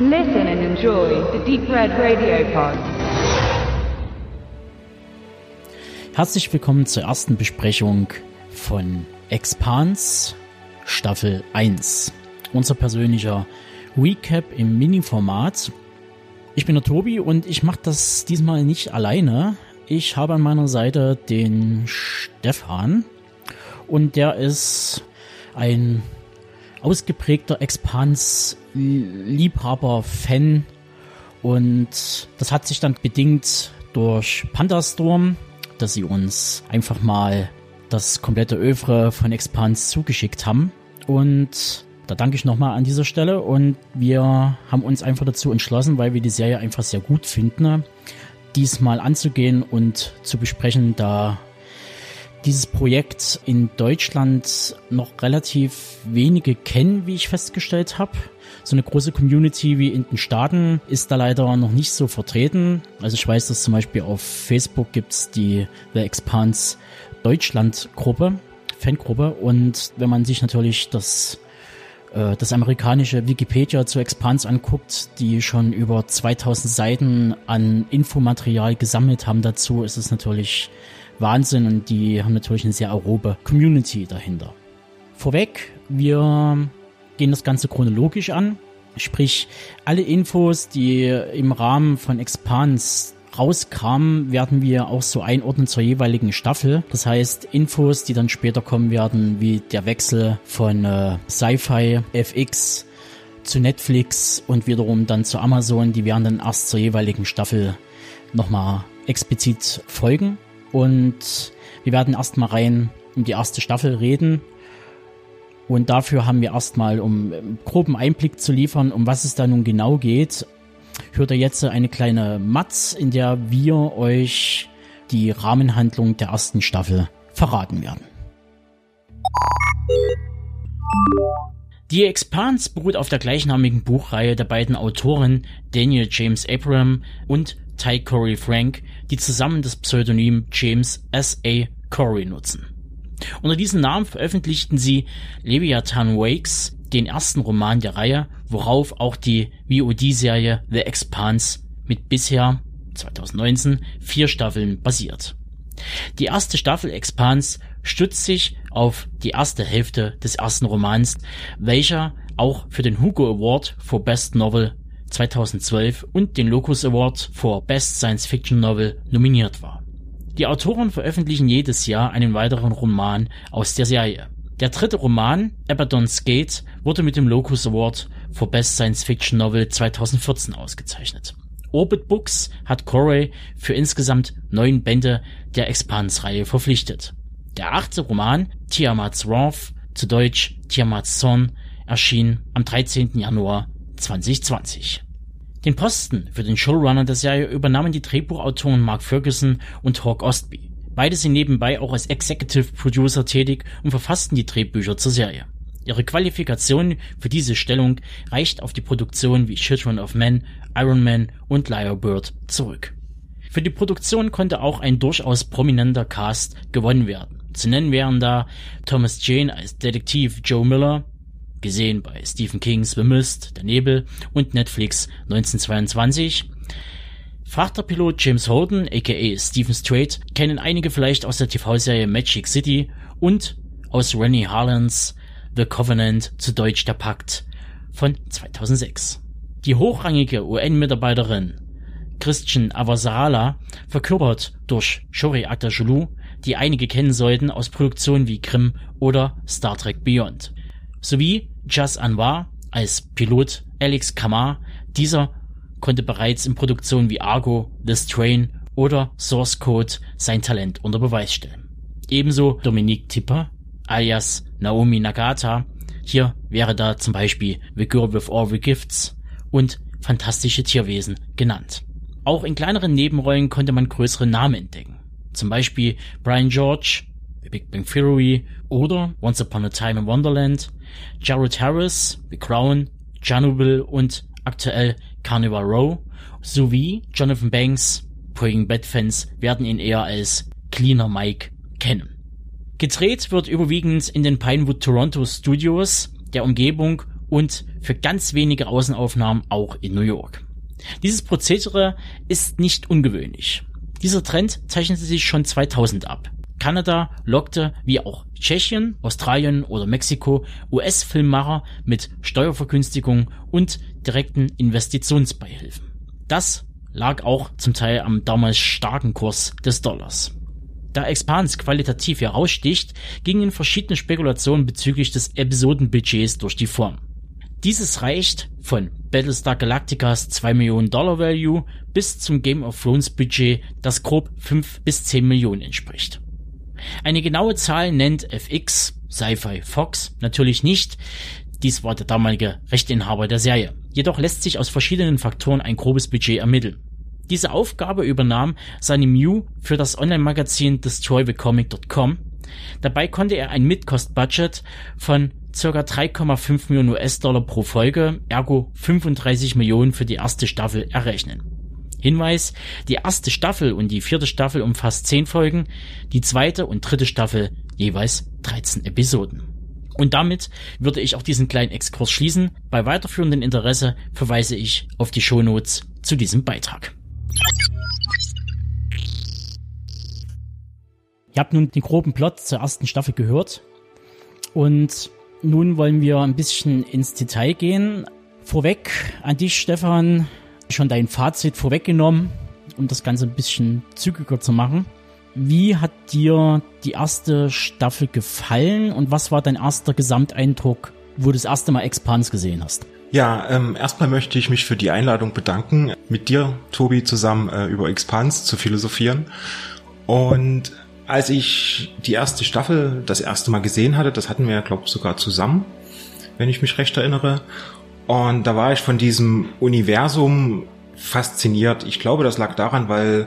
Listen and enjoy the Deep Red Radio Pod. Herzlich willkommen zur ersten Besprechung von Expans Staffel 1. Unser persönlicher Recap im Mini-Format. Ich bin der Tobi und ich mache das diesmal nicht alleine. Ich habe an meiner Seite den Stefan und der ist ein ausgeprägter Expans-Liebhaber-Fan und das hat sich dann bedingt durch Pandastorm, dass sie uns einfach mal das komplette Övre von Expans zugeschickt haben. Und da danke ich nochmal an dieser Stelle. Und wir haben uns einfach dazu entschlossen, weil wir die Serie einfach sehr gut finden, diesmal anzugehen und zu besprechen, da dieses Projekt in Deutschland noch relativ wenige kennen, wie ich festgestellt habe. So eine große Community wie in den Staaten ist da leider noch nicht so vertreten. Also ich weiß, dass zum Beispiel auf Facebook gibt's die The Expanse Deutschland Gruppe, Fangruppe. Und wenn man sich natürlich das äh, das amerikanische Wikipedia zu Expanse anguckt, die schon über 2000 Seiten an Infomaterial gesammelt haben dazu, ist es natürlich Wahnsinn und die haben natürlich eine sehr aerobe Community dahinter. Vorweg, wir gehen das Ganze chronologisch an. Sprich, alle Infos, die im Rahmen von Expans rauskamen, werden wir auch so einordnen zur jeweiligen Staffel. Das heißt, Infos, die dann später kommen werden, wie der Wechsel von äh, Sci-Fi, FX zu Netflix und wiederum dann zu Amazon, die werden dann erst zur jeweiligen Staffel nochmal explizit folgen. Und wir werden erstmal rein um die erste Staffel reden. Und dafür haben wir erstmal, um groben Einblick zu liefern, um was es da nun genau geht, hört ihr jetzt eine kleine Matz, in der wir euch die Rahmenhandlung der ersten Staffel verraten werden. Die Expanse beruht auf der gleichnamigen Buchreihe der beiden Autoren Daniel James Abram und Ty Corey Frank, die zusammen das Pseudonym James S. A. Corey nutzen. Unter diesem Namen veröffentlichten sie Leviathan Wakes, den ersten Roman der Reihe, worauf auch die VOD-Serie The Expanse mit bisher 2019 vier Staffeln basiert. Die erste Staffel Expanse stützt sich auf die erste Hälfte des ersten Romans, welcher auch für den Hugo Award for Best Novel 2012 und den Locus Award for Best Science Fiction Novel nominiert war. Die Autoren veröffentlichen jedes Jahr einen weiteren Roman aus der Serie. Der dritte Roman, Abaddon's Gate, wurde mit dem Locus Award for Best Science Fiction Novel 2014 ausgezeichnet. Orbit Books hat Corey für insgesamt neun Bände der Expanse-Reihe verpflichtet. Der achte Roman, Tiamat's Wrath, zu Deutsch Tiamat's Zorn, erschien am 13. Januar 2020. Den Posten für den Showrunner der Serie übernahmen die Drehbuchautoren Mark Ferguson und Hawk Ostby. Beide sind nebenbei auch als Executive Producer tätig und verfassten die Drehbücher zur Serie. Ihre Qualifikation für diese Stellung reicht auf die Produktion wie Children of Men, Iron Man und Liar Bird zurück. Für die Produktion konnte auch ein durchaus prominenter Cast gewonnen werden. Zu nennen wären da Thomas Jane als Detektiv Joe Miller, gesehen bei Stephen Kings The Mist, Der Nebel und Netflix 1922. Frachterpilot James Holden, aka Stephen Strait, kennen einige vielleicht aus der TV-Serie Magic City und aus Rennie Harlans The Covenant, zu Deutsch Der Pakt von 2006. Die hochrangige UN-Mitarbeiterin Christian Avasarala verkörpert durch Shori Akhtaroglu, die einige kennen sollten aus Produktionen wie Grimm oder Star Trek Beyond, sowie Jas Anwar als Pilot Alex Kamar. Dieser konnte bereits in Produktionen wie Argo, The Strain oder Source Code sein Talent unter Beweis stellen. Ebenso Dominique Tipper alias Naomi Nagata. Hier wäre da zum Beispiel The Girl with All the Gifts und Fantastische Tierwesen genannt. Auch in kleineren Nebenrollen konnte man größere Namen entdecken. Zum Beispiel Brian George, The Big Bang Theory oder Once Upon a Time in Wonderland, Jared Harris, The Crown, Chernobyl und aktuell Carnival Row sowie Jonathan Banks. Breaking Bad Fans werden ihn eher als Cleaner Mike kennen. Gedreht wird überwiegend in den Pinewood Toronto Studios, der Umgebung und für ganz wenige Außenaufnahmen auch in New York. Dieses Prozedere ist nicht ungewöhnlich. Dieser Trend zeichnete sich schon 2000 ab. Kanada lockte, wie auch Tschechien, Australien oder Mexiko, US-Filmmacher mit Steuervergünstigung und direkten Investitionsbeihilfen. Das lag auch zum Teil am damals starken Kurs des Dollars. Da Expans qualitativ heraussticht, gingen verschiedene Spekulationen bezüglich des Episodenbudgets durch die Form. Dieses reicht von Battlestar Galacticas 2 Millionen Dollar Value bis zum Game of Thrones Budget, das grob 5 bis 10 Millionen entspricht. Eine genaue Zahl nennt FX, Sci-Fi Fox, natürlich nicht. Dies war der damalige Rechteinhaber der Serie. Jedoch lässt sich aus verschiedenen Faktoren ein grobes Budget ermitteln. Diese Aufgabe übernahm Sunny Mew für das Online-Magazin DestroyTheComic.com. Dabei konnte er ein Mid-Cost-Budget von ca. 3,5 Millionen US-Dollar pro Folge, ergo 35 Millionen für die erste Staffel errechnen. Hinweis, die erste Staffel und die vierte Staffel umfasst 10 Folgen, die zweite und dritte Staffel jeweils 13 Episoden. Und damit würde ich auch diesen kleinen Exkurs schließen. Bei weiterführendem Interesse verweise ich auf die Shownotes zu diesem Beitrag. Ihr habt nun den groben Plot zur ersten Staffel gehört. Und nun wollen wir ein bisschen ins Detail gehen. Vorweg an dich, Stefan, schon dein Fazit vorweggenommen, um das Ganze ein bisschen zügiger zu machen. Wie hat dir die erste Staffel gefallen und was war dein erster Gesamteindruck, wo du das erste Mal Expans gesehen hast? Ja, ähm, erstmal möchte ich mich für die Einladung bedanken, mit dir, Tobi, zusammen äh, über Expans zu philosophieren. Und als ich die erste Staffel das erste Mal gesehen hatte, das hatten wir ja, glaube ich, sogar zusammen, wenn ich mich recht erinnere. Und da war ich von diesem Universum fasziniert. Ich glaube, das lag daran, weil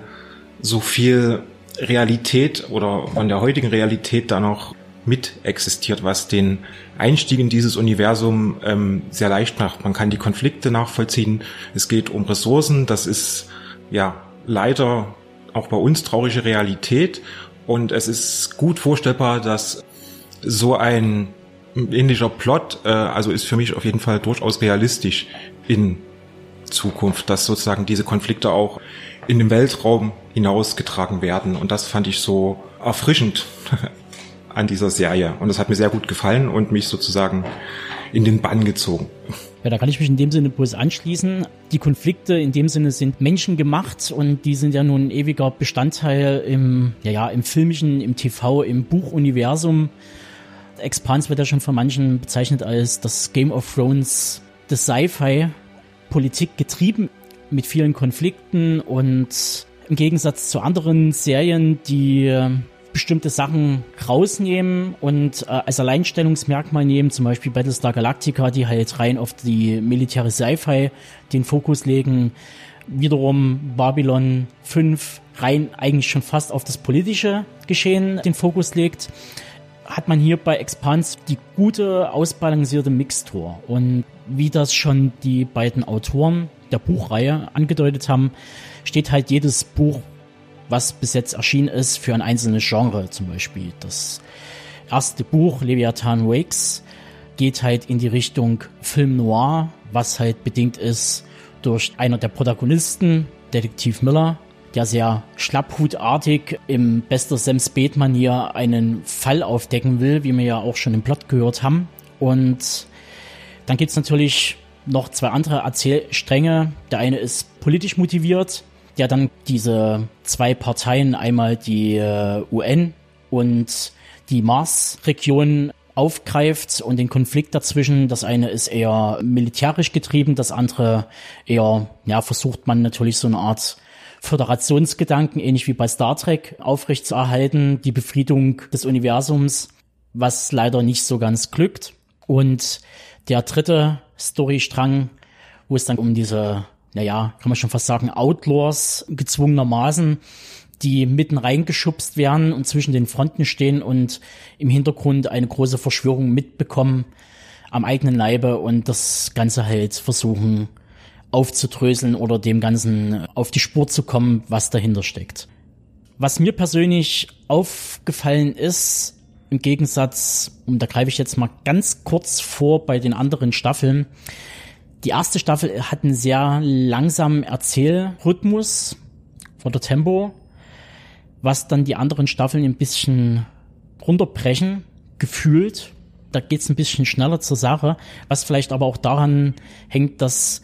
so viel Realität oder von der heutigen Realität da noch mit existiert, was den Einstieg in dieses Universum ähm, sehr leicht macht. Man kann die Konflikte nachvollziehen. Es geht um Ressourcen. Das ist ja leider auch bei uns traurige Realität. Und es ist gut vorstellbar, dass so ein ähnlicher Plot, äh, also ist für mich auf jeden Fall durchaus realistisch in Zukunft, dass sozusagen diese Konflikte auch in den Weltraum hinausgetragen werden. Und das fand ich so erfrischend an dieser Serie. Und das hat mir sehr gut gefallen und mich sozusagen in den Bann gezogen. Ja, da kann ich mich in dem Sinne bloß anschließen. Die Konflikte in dem Sinne sind menschengemacht und die sind ja nun ein ewiger Bestandteil im, ja, ja, im filmischen, im TV, im Buchuniversum. Expans wird ja schon von manchen bezeichnet als das Game of Thrones des Sci-Fi. Politik getrieben mit vielen Konflikten und im Gegensatz zu anderen Serien, die bestimmte Sachen rausnehmen und äh, als Alleinstellungsmerkmal nehmen, zum Beispiel Battlestar Galactica, die halt rein auf die militäre Sci-Fi den Fokus legen. Wiederum Babylon 5 rein eigentlich schon fast auf das politische Geschehen den Fokus legt hat man hier bei Expans die gute, ausbalancierte Mixtur. Und wie das schon die beiden Autoren der Buchreihe angedeutet haben, steht halt jedes Buch was bis jetzt erschienen ist für ein einzelnes Genre. Zum Beispiel das erste Buch, Leviathan Wakes, geht halt in die Richtung Film Noir, was halt bedingt ist durch einer der Protagonisten, Detektiv Miller, der sehr schlapphutartig im bester Sam Spade-Manier einen Fall aufdecken will, wie wir ja auch schon im Plot gehört haben. Und dann gibt's natürlich noch zwei andere Erzählstränge. Der eine ist politisch motiviert, der dann diese zwei Parteien, einmal die äh, UN und die Mars-Region aufgreift und den Konflikt dazwischen. Das eine ist eher militärisch getrieben, das andere eher, ja, versucht man natürlich so eine Art Föderationsgedanken, ähnlich wie bei Star Trek, aufrechtzuerhalten, die Befriedung des Universums, was leider nicht so ganz glückt. Und der dritte Storystrang, wo es dann um diese naja, kann man schon fast sagen, Outlaws gezwungenermaßen, die mitten reingeschubst werden und zwischen den Fronten stehen und im Hintergrund eine große Verschwörung mitbekommen am eigenen Leibe und das Ganze halt versuchen aufzudröseln oder dem Ganzen auf die Spur zu kommen, was dahinter steckt. Was mir persönlich aufgefallen ist, im Gegensatz, und da greife ich jetzt mal ganz kurz vor bei den anderen Staffeln, die erste Staffel hat einen sehr langsamen Erzählrhythmus von der Tempo, was dann die anderen Staffeln ein bisschen runterbrechen, gefühlt. Da geht's ein bisschen schneller zur Sache, was vielleicht aber auch daran hängt, dass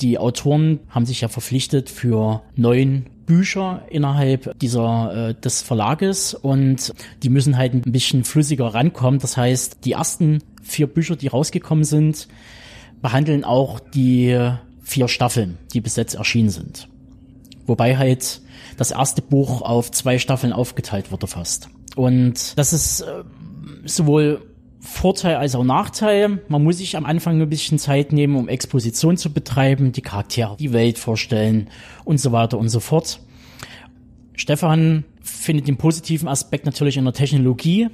die Autoren haben sich ja verpflichtet für neun Bücher innerhalb dieser äh, des Verlages und die müssen halt ein bisschen flüssiger rankommen. Das heißt, die ersten vier Bücher, die rausgekommen sind, behandeln auch die vier Staffeln, die bis jetzt erschienen sind. Wobei halt das erste Buch auf zwei Staffeln aufgeteilt wurde fast. Und das ist äh, sowohl Vorteil als auch Nachteil. Man muss sich am Anfang ein bisschen Zeit nehmen, um Exposition zu betreiben, die Charaktere, die Welt vorstellen und so weiter und so fort. Stefan findet den positiven Aspekt natürlich in der Technologie,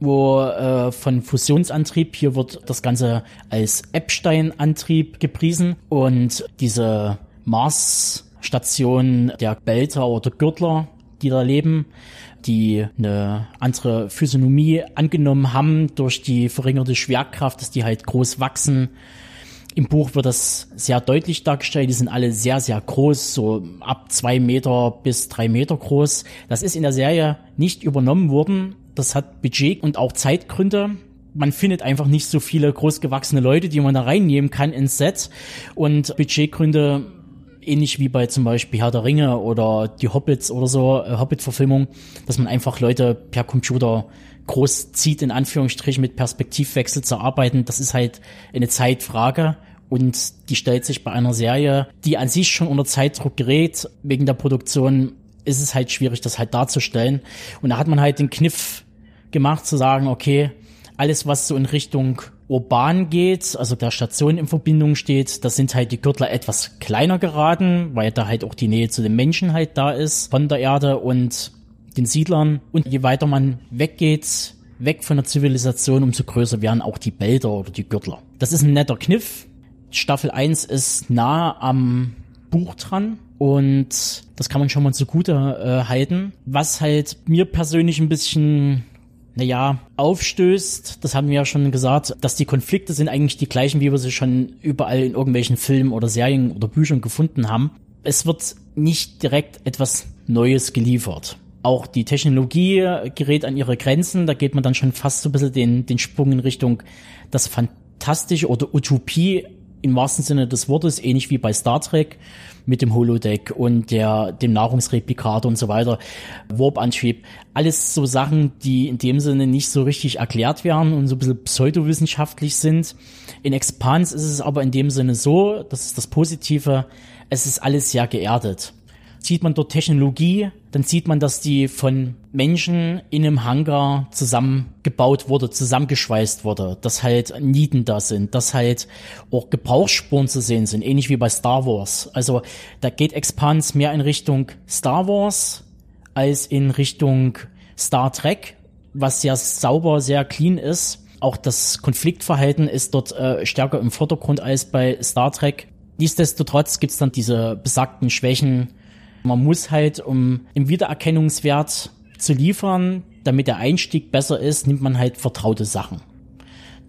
wo äh, von Fusionsantrieb, hier wird das Ganze als Epstein-Antrieb gepriesen und diese Mars-Station der Belter oder Gürtler, die da leben, die eine andere Physiognomie angenommen haben durch die verringerte Schwerkraft, dass die halt groß wachsen. Im Buch wird das sehr deutlich dargestellt. Die sind alle sehr, sehr groß, so ab zwei Meter bis drei Meter groß. Das ist in der Serie nicht übernommen worden. Das hat Budget und auch Zeitgründe man findet einfach nicht so viele großgewachsene Leute, die man da reinnehmen kann ins Set. Und Budgetgründe ähnlich wie bei zum Beispiel Herr der Ringe oder die Hobbits oder so, äh, Hobbit-Verfilmung, dass man einfach Leute per Computer groß zieht, in Anführungsstrichen mit Perspektivwechsel zu arbeiten. Das ist halt eine Zeitfrage. Und die stellt sich bei einer Serie, die an sich schon unter Zeitdruck gerät, wegen der Produktion, ist es halt schwierig, das halt darzustellen. Und da hat man halt den Kniff gemacht, zu sagen, okay, alles, was so in Richtung urban geht, also der Station in Verbindung steht, da sind halt die Gürtler etwas kleiner geraten, weil da halt auch die Nähe zu den Menschen halt da ist von der Erde und den Siedlern. Und je weiter man weggeht, weg von der Zivilisation, umso größer werden auch die Bälder oder die Gürtler. Das ist ein netter Kniff. Staffel 1 ist nah am Buch dran. Und das kann man schon mal zugute äh, halten. Was halt mir persönlich ein bisschen naja, aufstößt, das haben wir ja schon gesagt, dass die Konflikte sind eigentlich die gleichen, wie wir sie schon überall in irgendwelchen Filmen oder Serien oder Büchern gefunden haben. Es wird nicht direkt etwas Neues geliefert. Auch die Technologie gerät an ihre Grenzen, da geht man dann schon fast so ein bisschen den, den Sprung in Richtung das Fantastische oder Utopie im wahrsten Sinne des Wortes, ähnlich wie bei Star Trek mit dem Holodeck und der, dem Nahrungsreplikator und so weiter, Warp-Antrieb. Alles so Sachen, die in dem Sinne nicht so richtig erklärt werden und so ein bisschen pseudowissenschaftlich sind. In Expans ist es aber in dem Sinne so, das ist das Positive, es ist alles sehr geerdet sieht man dort Technologie, dann sieht man, dass die von Menschen in einem Hangar zusammengebaut wurde, zusammengeschweißt wurde, dass halt Nieten da sind, dass halt auch Gebrauchsspuren zu sehen sind, ähnlich wie bei Star Wars. Also da geht Expans mehr in Richtung Star Wars als in Richtung Star Trek, was sehr sauber, sehr clean ist. Auch das Konfliktverhalten ist dort äh, stärker im Vordergrund als bei Star Trek. Nichtsdestotrotz gibt's dann diese besagten Schwächen, man muss halt, um im Wiedererkennungswert zu liefern, damit der Einstieg besser ist, nimmt man halt vertraute Sachen,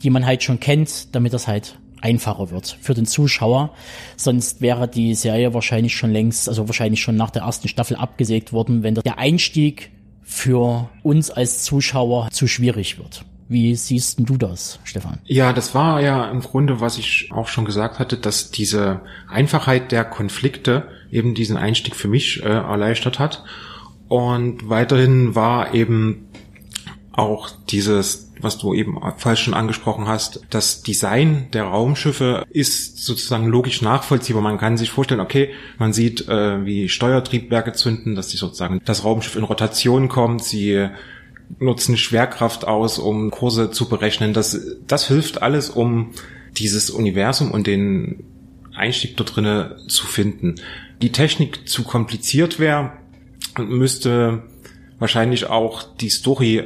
die man halt schon kennt, damit das halt einfacher wird für den Zuschauer. Sonst wäre die Serie wahrscheinlich schon längst, also wahrscheinlich schon nach der ersten Staffel abgesägt worden, wenn der Einstieg für uns als Zuschauer zu schwierig wird. Wie siehst du das, Stefan? Ja, das war ja im Grunde, was ich auch schon gesagt hatte, dass diese Einfachheit der Konflikte eben diesen Einstieg für mich äh, erleichtert hat. Und weiterhin war eben auch dieses, was du eben falsch schon angesprochen hast, das Design der Raumschiffe ist sozusagen logisch nachvollziehbar. Man kann sich vorstellen, okay, man sieht, äh, wie Steuertriebwerke zünden, dass die sozusagen das Raumschiff in Rotation kommt, sie nutzen Schwerkraft aus, um Kurse zu berechnen. Das, das hilft alles, um dieses Universum und den Einstieg dort drinnen zu finden. Die Technik zu kompliziert wäre, müsste wahrscheinlich auch die Story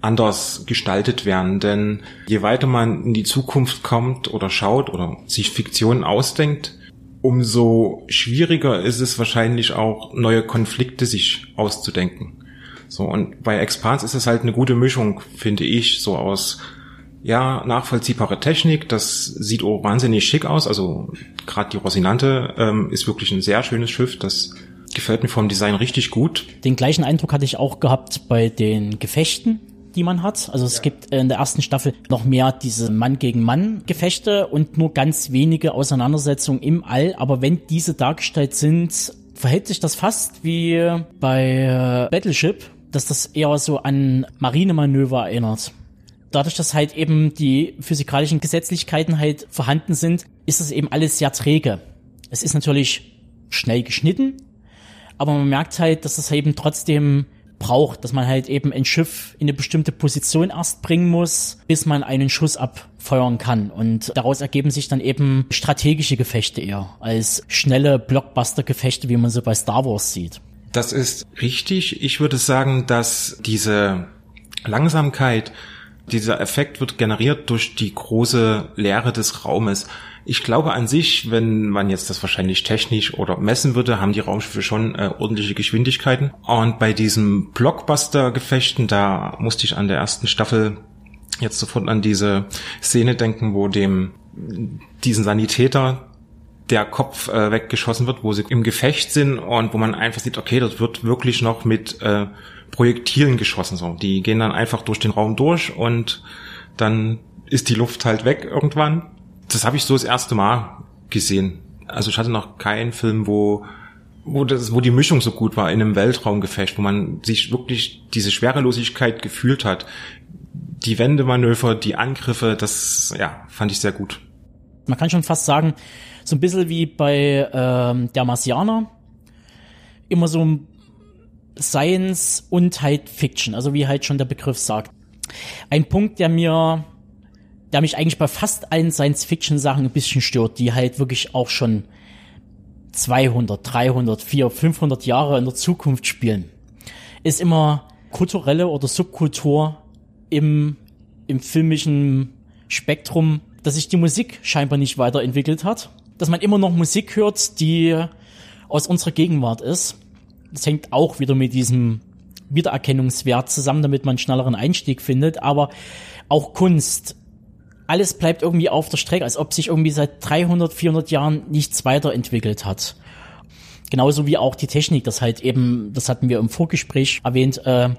anders gestaltet werden, denn je weiter man in die Zukunft kommt oder schaut oder sich Fiktionen ausdenkt, umso schwieriger ist es wahrscheinlich auch neue Konflikte sich auszudenken. So, und bei Expanse ist es halt eine gute Mischung, finde ich, so aus ja, nachvollziehbare Technik, das sieht auch wahnsinnig schick aus. Also gerade die Rosinante ähm, ist wirklich ein sehr schönes Schiff. Das gefällt mir vom Design richtig gut. Den gleichen Eindruck hatte ich auch gehabt bei den Gefechten die man hat. Also es ja. gibt in der ersten Staffel noch mehr diese Mann gegen Mann Gefechte und nur ganz wenige Auseinandersetzungen im All. Aber wenn diese dargestellt sind, verhält sich das fast wie bei Battleship, dass das eher so an Marinemanöver erinnert. Dadurch, dass halt eben die physikalischen Gesetzlichkeiten halt vorhanden sind, ist das eben alles sehr träge. Es ist natürlich schnell geschnitten, aber man merkt halt, dass es eben trotzdem braucht, dass man halt eben ein Schiff in eine bestimmte Position erst bringen muss, bis man einen Schuss abfeuern kann. Und daraus ergeben sich dann eben strategische Gefechte eher als schnelle Blockbuster-Gefechte, wie man sie bei Star Wars sieht. Das ist richtig. Ich würde sagen, dass diese Langsamkeit, dieser Effekt wird generiert durch die große Leere des Raumes. Ich glaube an sich, wenn man jetzt das wahrscheinlich technisch oder messen würde, haben die Raumschiffe schon äh, ordentliche Geschwindigkeiten. Und bei diesen Blockbuster-Gefechten, da musste ich an der ersten Staffel jetzt sofort an diese Szene denken, wo dem diesen Sanitäter der Kopf äh, weggeschossen wird, wo sie im Gefecht sind und wo man einfach sieht, okay, das wird wirklich noch mit äh, Projektilen geschossen. So, die gehen dann einfach durch den Raum durch und dann ist die Luft halt weg irgendwann das habe ich so das erste Mal gesehen. Also ich hatte noch keinen Film, wo wo das, wo die Mischung so gut war in einem Weltraumgefecht, wo man sich wirklich diese Schwerelosigkeit gefühlt hat. Die Wendemanöver, die Angriffe, das ja fand ich sehr gut. Man kann schon fast sagen, so ein bisschen wie bei ähm, der Marsianer, immer so Science und halt Fiction, also wie halt schon der Begriff sagt. Ein Punkt, der mir der mich eigentlich bei fast allen Science-Fiction-Sachen ein bisschen stört, die halt wirklich auch schon 200, 300, 400, 500 Jahre in der Zukunft spielen, ist immer kulturelle oder Subkultur im, im filmischen Spektrum, dass sich die Musik scheinbar nicht weiterentwickelt hat, dass man immer noch Musik hört, die aus unserer Gegenwart ist. Das hängt auch wieder mit diesem Wiedererkennungswert zusammen, damit man einen schnelleren Einstieg findet, aber auch Kunst alles bleibt irgendwie auf der Strecke, als ob sich irgendwie seit 300, 400 Jahren nichts weiterentwickelt hat. Genauso wie auch die Technik, das halt eben, das hatten wir im Vorgespräch erwähnt, äh,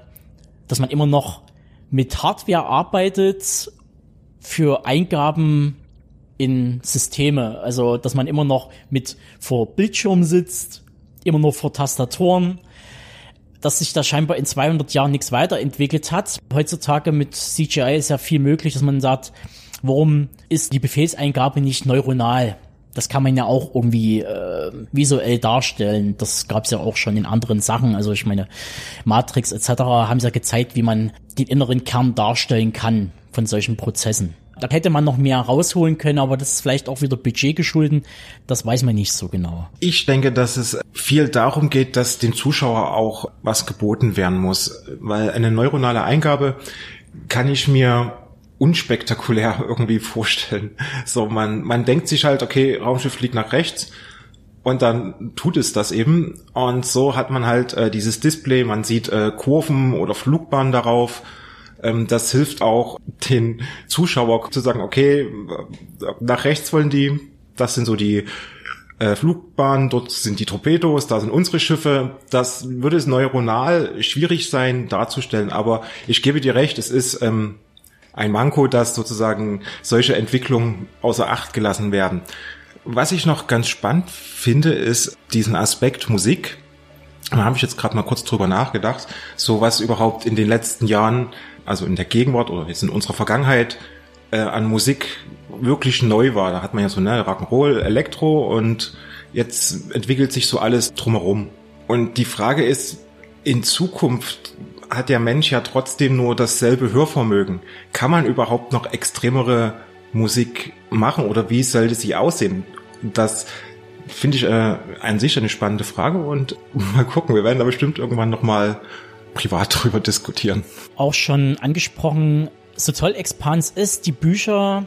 dass man immer noch mit Hardware arbeitet für Eingaben in Systeme. Also, dass man immer noch mit vor Bildschirm sitzt, immer noch vor Tastatoren, dass sich da scheinbar in 200 Jahren nichts weiterentwickelt hat. Heutzutage mit CGI ist ja viel möglich, dass man sagt, warum ist die Befehlseingabe nicht neuronal? Das kann man ja auch irgendwie äh, visuell darstellen. Das gab es ja auch schon in anderen Sachen. Also ich meine, Matrix etc. haben ja gezeigt, wie man den inneren Kern darstellen kann von solchen Prozessen. Da hätte man noch mehr rausholen können, aber das ist vielleicht auch wieder Budget geschulden. Das weiß man nicht so genau. Ich denke, dass es viel darum geht, dass dem Zuschauer auch was geboten werden muss. Weil eine neuronale Eingabe kann ich mir unspektakulär irgendwie vorstellen. So, man, man denkt sich halt, okay, Raumschiff fliegt nach rechts und dann tut es das eben. Und so hat man halt äh, dieses Display, man sieht äh, Kurven oder Flugbahnen darauf. Ähm, das hilft auch den Zuschauer zu sagen, okay, nach rechts wollen die, das sind so die äh, Flugbahnen, dort sind die Torpedos, da sind unsere Schiffe. Das würde es neuronal schwierig sein darzustellen, aber ich gebe dir recht, es ist ähm, ein Manko, dass sozusagen solche Entwicklungen außer Acht gelassen werden. Was ich noch ganz spannend finde, ist diesen Aspekt Musik. Da habe ich jetzt gerade mal kurz drüber nachgedacht, so was überhaupt in den letzten Jahren, also in der Gegenwart oder jetzt in unserer Vergangenheit äh, an Musik wirklich neu war. Da hat man ja so ne Rock'n'Roll, Elektro und jetzt entwickelt sich so alles drumherum. Und die Frage ist, in Zukunft hat der Mensch ja trotzdem nur dasselbe Hörvermögen. Kann man überhaupt noch extremere Musik machen oder wie sollte sie aussehen? Das finde ich äh, an sich eine spannende Frage und mal gucken, wir werden da bestimmt irgendwann nochmal privat drüber diskutieren. Auch schon angesprochen, so toll Expans ist, die Bücher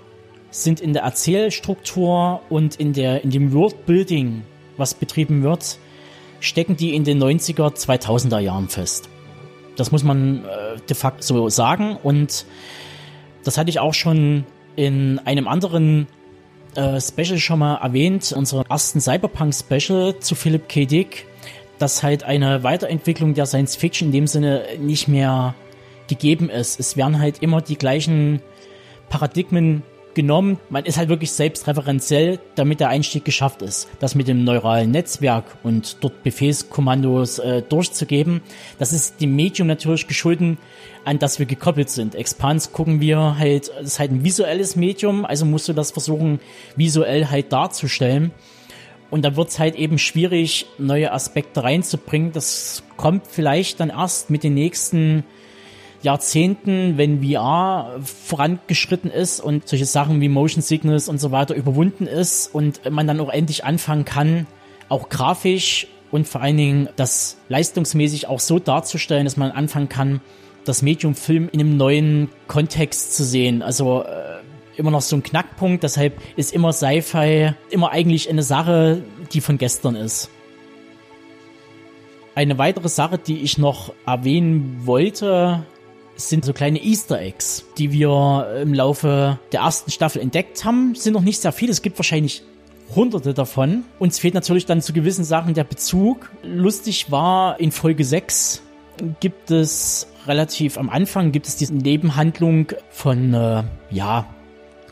sind in der Erzählstruktur und in der in dem Worldbuilding, was betrieben wird, stecken die in den 90er, 2000er Jahren fest. Das muss man äh, de facto so sagen. Und das hatte ich auch schon in einem anderen äh, Special schon mal erwähnt, unserem ersten Cyberpunk-Special zu Philip K. Dick, dass halt eine Weiterentwicklung der Science Fiction in dem Sinne nicht mehr gegeben ist. Es werden halt immer die gleichen Paradigmen genommen. Man ist halt wirklich selbstreferenziell, damit der Einstieg geschafft ist. Das mit dem neuralen Netzwerk und dort Befehlskommandos äh, durchzugeben, das ist dem Medium natürlich geschulden, an das wir gekoppelt sind. Expans gucken wir halt, das ist halt ein visuelles Medium, also musst du das versuchen, visuell halt darzustellen. Und da wird es halt eben schwierig, neue Aspekte reinzubringen. Das kommt vielleicht dann erst mit den nächsten Jahrzehnten, wenn VR vorangeschritten ist und solche Sachen wie Motion Sickness und so weiter überwunden ist und man dann auch endlich anfangen kann, auch grafisch und vor allen Dingen das leistungsmäßig auch so darzustellen, dass man anfangen kann, das Medium Film in einem neuen Kontext zu sehen. Also äh, immer noch so ein Knackpunkt, deshalb ist immer Sci-Fi immer eigentlich eine Sache, die von gestern ist. Eine weitere Sache, die ich noch erwähnen wollte, sind so kleine Easter Eggs, die wir im Laufe der ersten Staffel entdeckt haben. Sind noch nicht sehr viele, es gibt wahrscheinlich hunderte davon. Uns fehlt natürlich dann zu gewissen Sachen der Bezug. Lustig war, in Folge 6 gibt es relativ am Anfang gibt es diese Nebenhandlung von, äh, ja,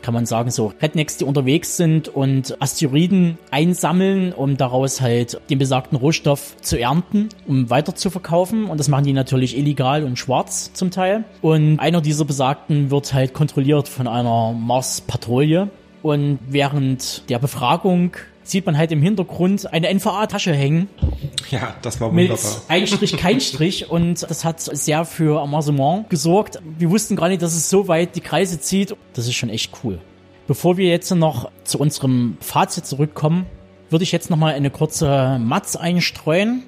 kann man sagen, so Rednecks, die unterwegs sind und Asteroiden einsammeln, um daraus halt den besagten Rohstoff zu ernten, um weiter zu verkaufen. Und das machen die natürlich illegal und schwarz zum Teil. Und einer dieser besagten wird halt kontrolliert von einer Mars-Patrouille. Und während der Befragung sieht man halt im Hintergrund eine NVA-Tasche hängen. Ja, das war wunderbar. Mit ein Strich, kein Strich und das hat sehr für Amüsement gesorgt. Wir wussten gar nicht, dass es so weit die Kreise zieht. Das ist schon echt cool. Bevor wir jetzt noch zu unserem Fazit zurückkommen, würde ich jetzt nochmal eine kurze Matz einstreuen,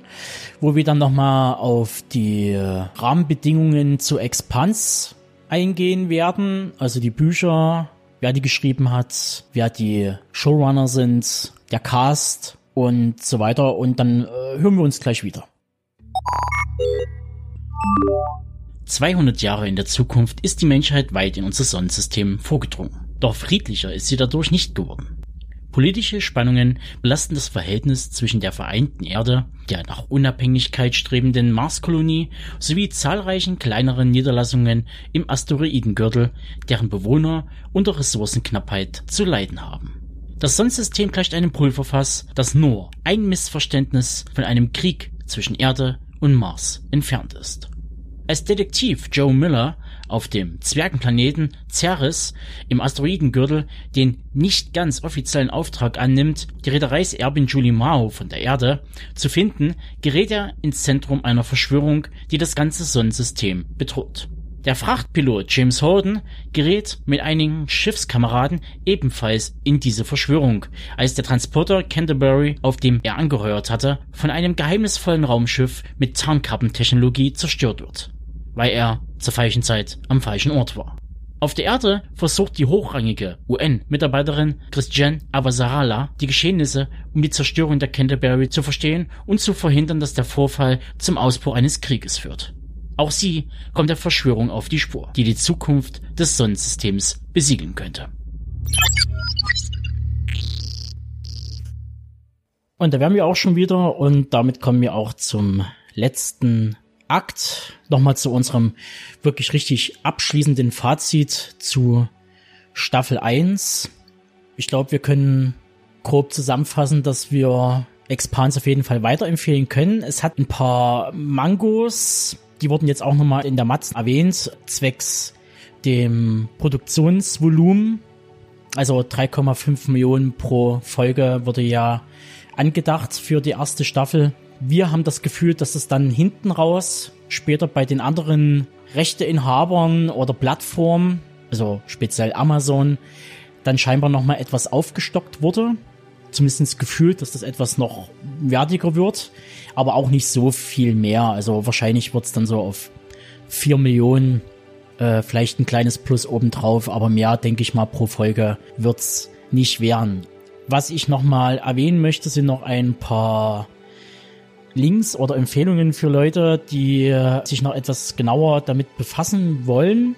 wo wir dann nochmal auf die Rahmenbedingungen zu Expans eingehen werden. Also die Bücher, wer die geschrieben hat, wer die Showrunner sind, der Cast und so weiter. Und dann äh, hören wir uns gleich wieder. 200 Jahre in der Zukunft ist die Menschheit weit in unser Sonnensystem vorgedrungen. Doch friedlicher ist sie dadurch nicht geworden. Politische Spannungen belasten das Verhältnis zwischen der vereinten Erde, der nach Unabhängigkeit strebenden Marskolonie sowie zahlreichen kleineren Niederlassungen im Asteroidengürtel, deren Bewohner unter Ressourcenknappheit zu leiden haben. Das Sonnensystem gleicht einem Pulverfass, das nur ein Missverständnis von einem Krieg zwischen Erde und Mars entfernt ist. Als Detektiv Joe Miller auf dem Zwergenplaneten Ceres im Asteroidengürtel den nicht ganz offiziellen Auftrag annimmt, die Reedereiserbin Julie Mao von der Erde zu finden, gerät er ins Zentrum einer Verschwörung, die das ganze Sonnensystem bedroht. Der Frachtpilot James Holden gerät mit einigen Schiffskameraden ebenfalls in diese Verschwörung, als der Transporter Canterbury, auf dem er angeheuert hatte, von einem geheimnisvollen Raumschiff mit Tarnkappentechnologie zerstört wird weil er zur falschen Zeit am falschen Ort war. Auf der Erde versucht die hochrangige UN-Mitarbeiterin Christiane Avasarala die Geschehnisse um die Zerstörung der Canterbury zu verstehen und zu verhindern, dass der Vorfall zum Ausbruch eines Krieges führt. Auch sie kommt der Verschwörung auf die Spur, die die Zukunft des Sonnensystems besiegeln könnte. Und da wären wir auch schon wieder und damit kommen wir auch zum letzten Akt nochmal zu unserem wirklich richtig abschließenden Fazit zu Staffel 1. Ich glaube, wir können grob zusammenfassen, dass wir Expans auf jeden Fall weiterempfehlen können. Es hat ein paar Mangos, die wurden jetzt auch nochmal in der Matz erwähnt, zwecks dem Produktionsvolumen. Also 3,5 Millionen pro Folge wurde ja angedacht für die erste Staffel. Wir haben das Gefühl, dass es dann hinten raus, später bei den anderen Rechteinhabern oder Plattformen, also speziell Amazon, dann scheinbar nochmal etwas aufgestockt wurde. Zumindest gefühlt, dass das etwas noch wertiger wird, aber auch nicht so viel mehr. Also wahrscheinlich wird es dann so auf vier Millionen, äh, vielleicht ein kleines Plus obendrauf, aber mehr, denke ich mal, pro Folge wird's nicht werden. Was ich nochmal erwähnen möchte, sind noch ein paar Links oder Empfehlungen für Leute, die äh, sich noch etwas genauer damit befassen wollen.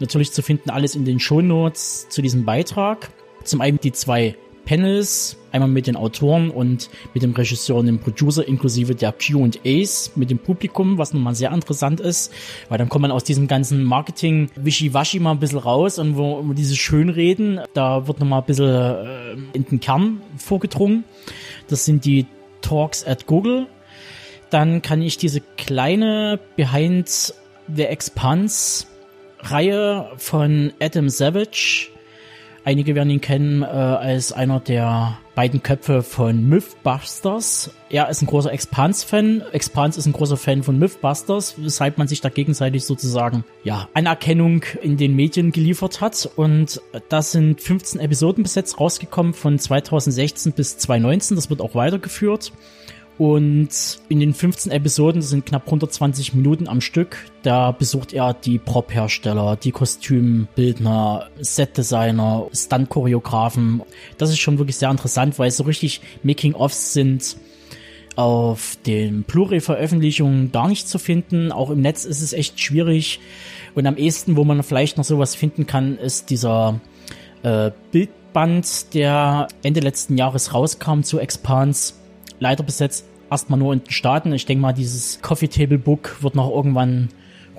Natürlich zu finden alles in den Shownotes zu diesem Beitrag. Zum einen die zwei Panels, einmal mit den Autoren und mit dem Regisseur und dem Producer inklusive der Q&As mit dem Publikum, was nochmal sehr interessant ist, weil dann kommt man aus diesem ganzen Marketing Wischiwaschi mal ein bisschen raus und wo, wo diese Schönreden, da wird nochmal ein bisschen äh, in den Kern vorgedrungen. Das sind die Talks at Google. Dann kann ich diese kleine Behind the Expanse Reihe von Adam Savage Einige werden ihn kennen äh, als einer der beiden Köpfe von Mythbusters. Er ist ein großer Expans-Fan. Expans ist ein großer Fan von Mythbusters, weshalb man sich da gegenseitig sozusagen ja Anerkennung in den Medien geliefert hat. Und das sind 15 Episoden bis jetzt rausgekommen von 2016 bis 2019. Das wird auch weitergeführt. Und in den 15 Episoden, das sind knapp 120 Minuten am Stück, da besucht er die Prop-Hersteller, die Kostümbildner, Set-Designer, Stunt-Choreografen. Das ist schon wirklich sehr interessant, weil so richtig Making-ofs sind auf den Blu-ray-Veröffentlichungen gar nicht zu finden. Auch im Netz ist es echt schwierig. Und am ehesten, wo man vielleicht noch sowas finden kann, ist dieser äh, Bildband, der Ende letzten Jahres rauskam zu Expans leider bis jetzt erstmal nur in den Staaten. Ich denke mal, dieses Coffee Table Book wird noch irgendwann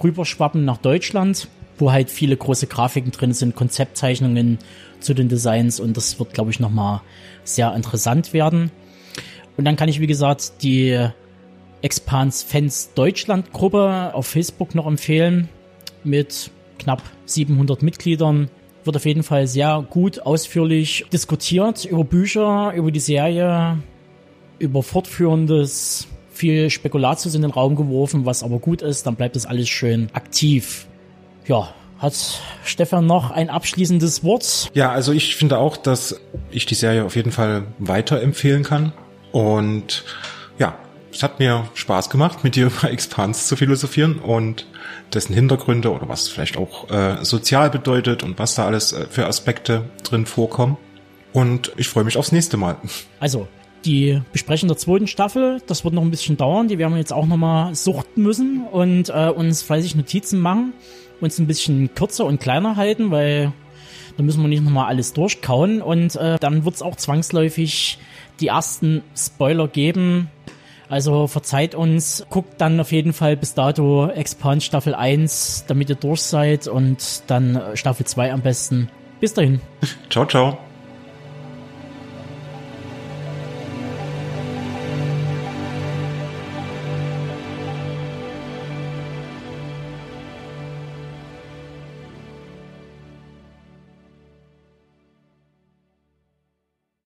rüberschwappen nach Deutschland, wo halt viele große Grafiken drin sind, Konzeptzeichnungen zu den Designs und das wird, glaube ich, nochmal sehr interessant werden. Und dann kann ich, wie gesagt, die Expans Fans Deutschland Gruppe auf Facebook noch empfehlen mit knapp 700 Mitgliedern. Wird auf jeden Fall sehr gut ausführlich diskutiert über Bücher, über die Serie, über fortführendes viel Spekulatius in den Raum geworfen, was aber gut ist, dann bleibt das alles schön aktiv. Ja, hat Stefan noch ein abschließendes Wort? Ja, also ich finde auch, dass ich die Serie auf jeden Fall weiterempfehlen kann. Und ja, es hat mir Spaß gemacht, mit dir über Expans zu philosophieren und dessen Hintergründe oder was vielleicht auch äh, sozial bedeutet und was da alles äh, für Aspekte drin vorkommen. Und ich freue mich aufs nächste Mal. Also, die Besprechung der zweiten Staffel, das wird noch ein bisschen dauern. Die werden wir jetzt auch nochmal suchten müssen und äh, uns fleißig Notizen machen, uns ein bisschen kürzer und kleiner halten, weil da müssen wir nicht nochmal alles durchkauen. Und äh, dann wird es auch zwangsläufig die ersten Spoiler geben. Also verzeiht uns, guckt dann auf jeden Fall bis dato Expand Staffel 1, damit ihr durch seid und dann Staffel 2 am besten. Bis dahin. Ciao, ciao.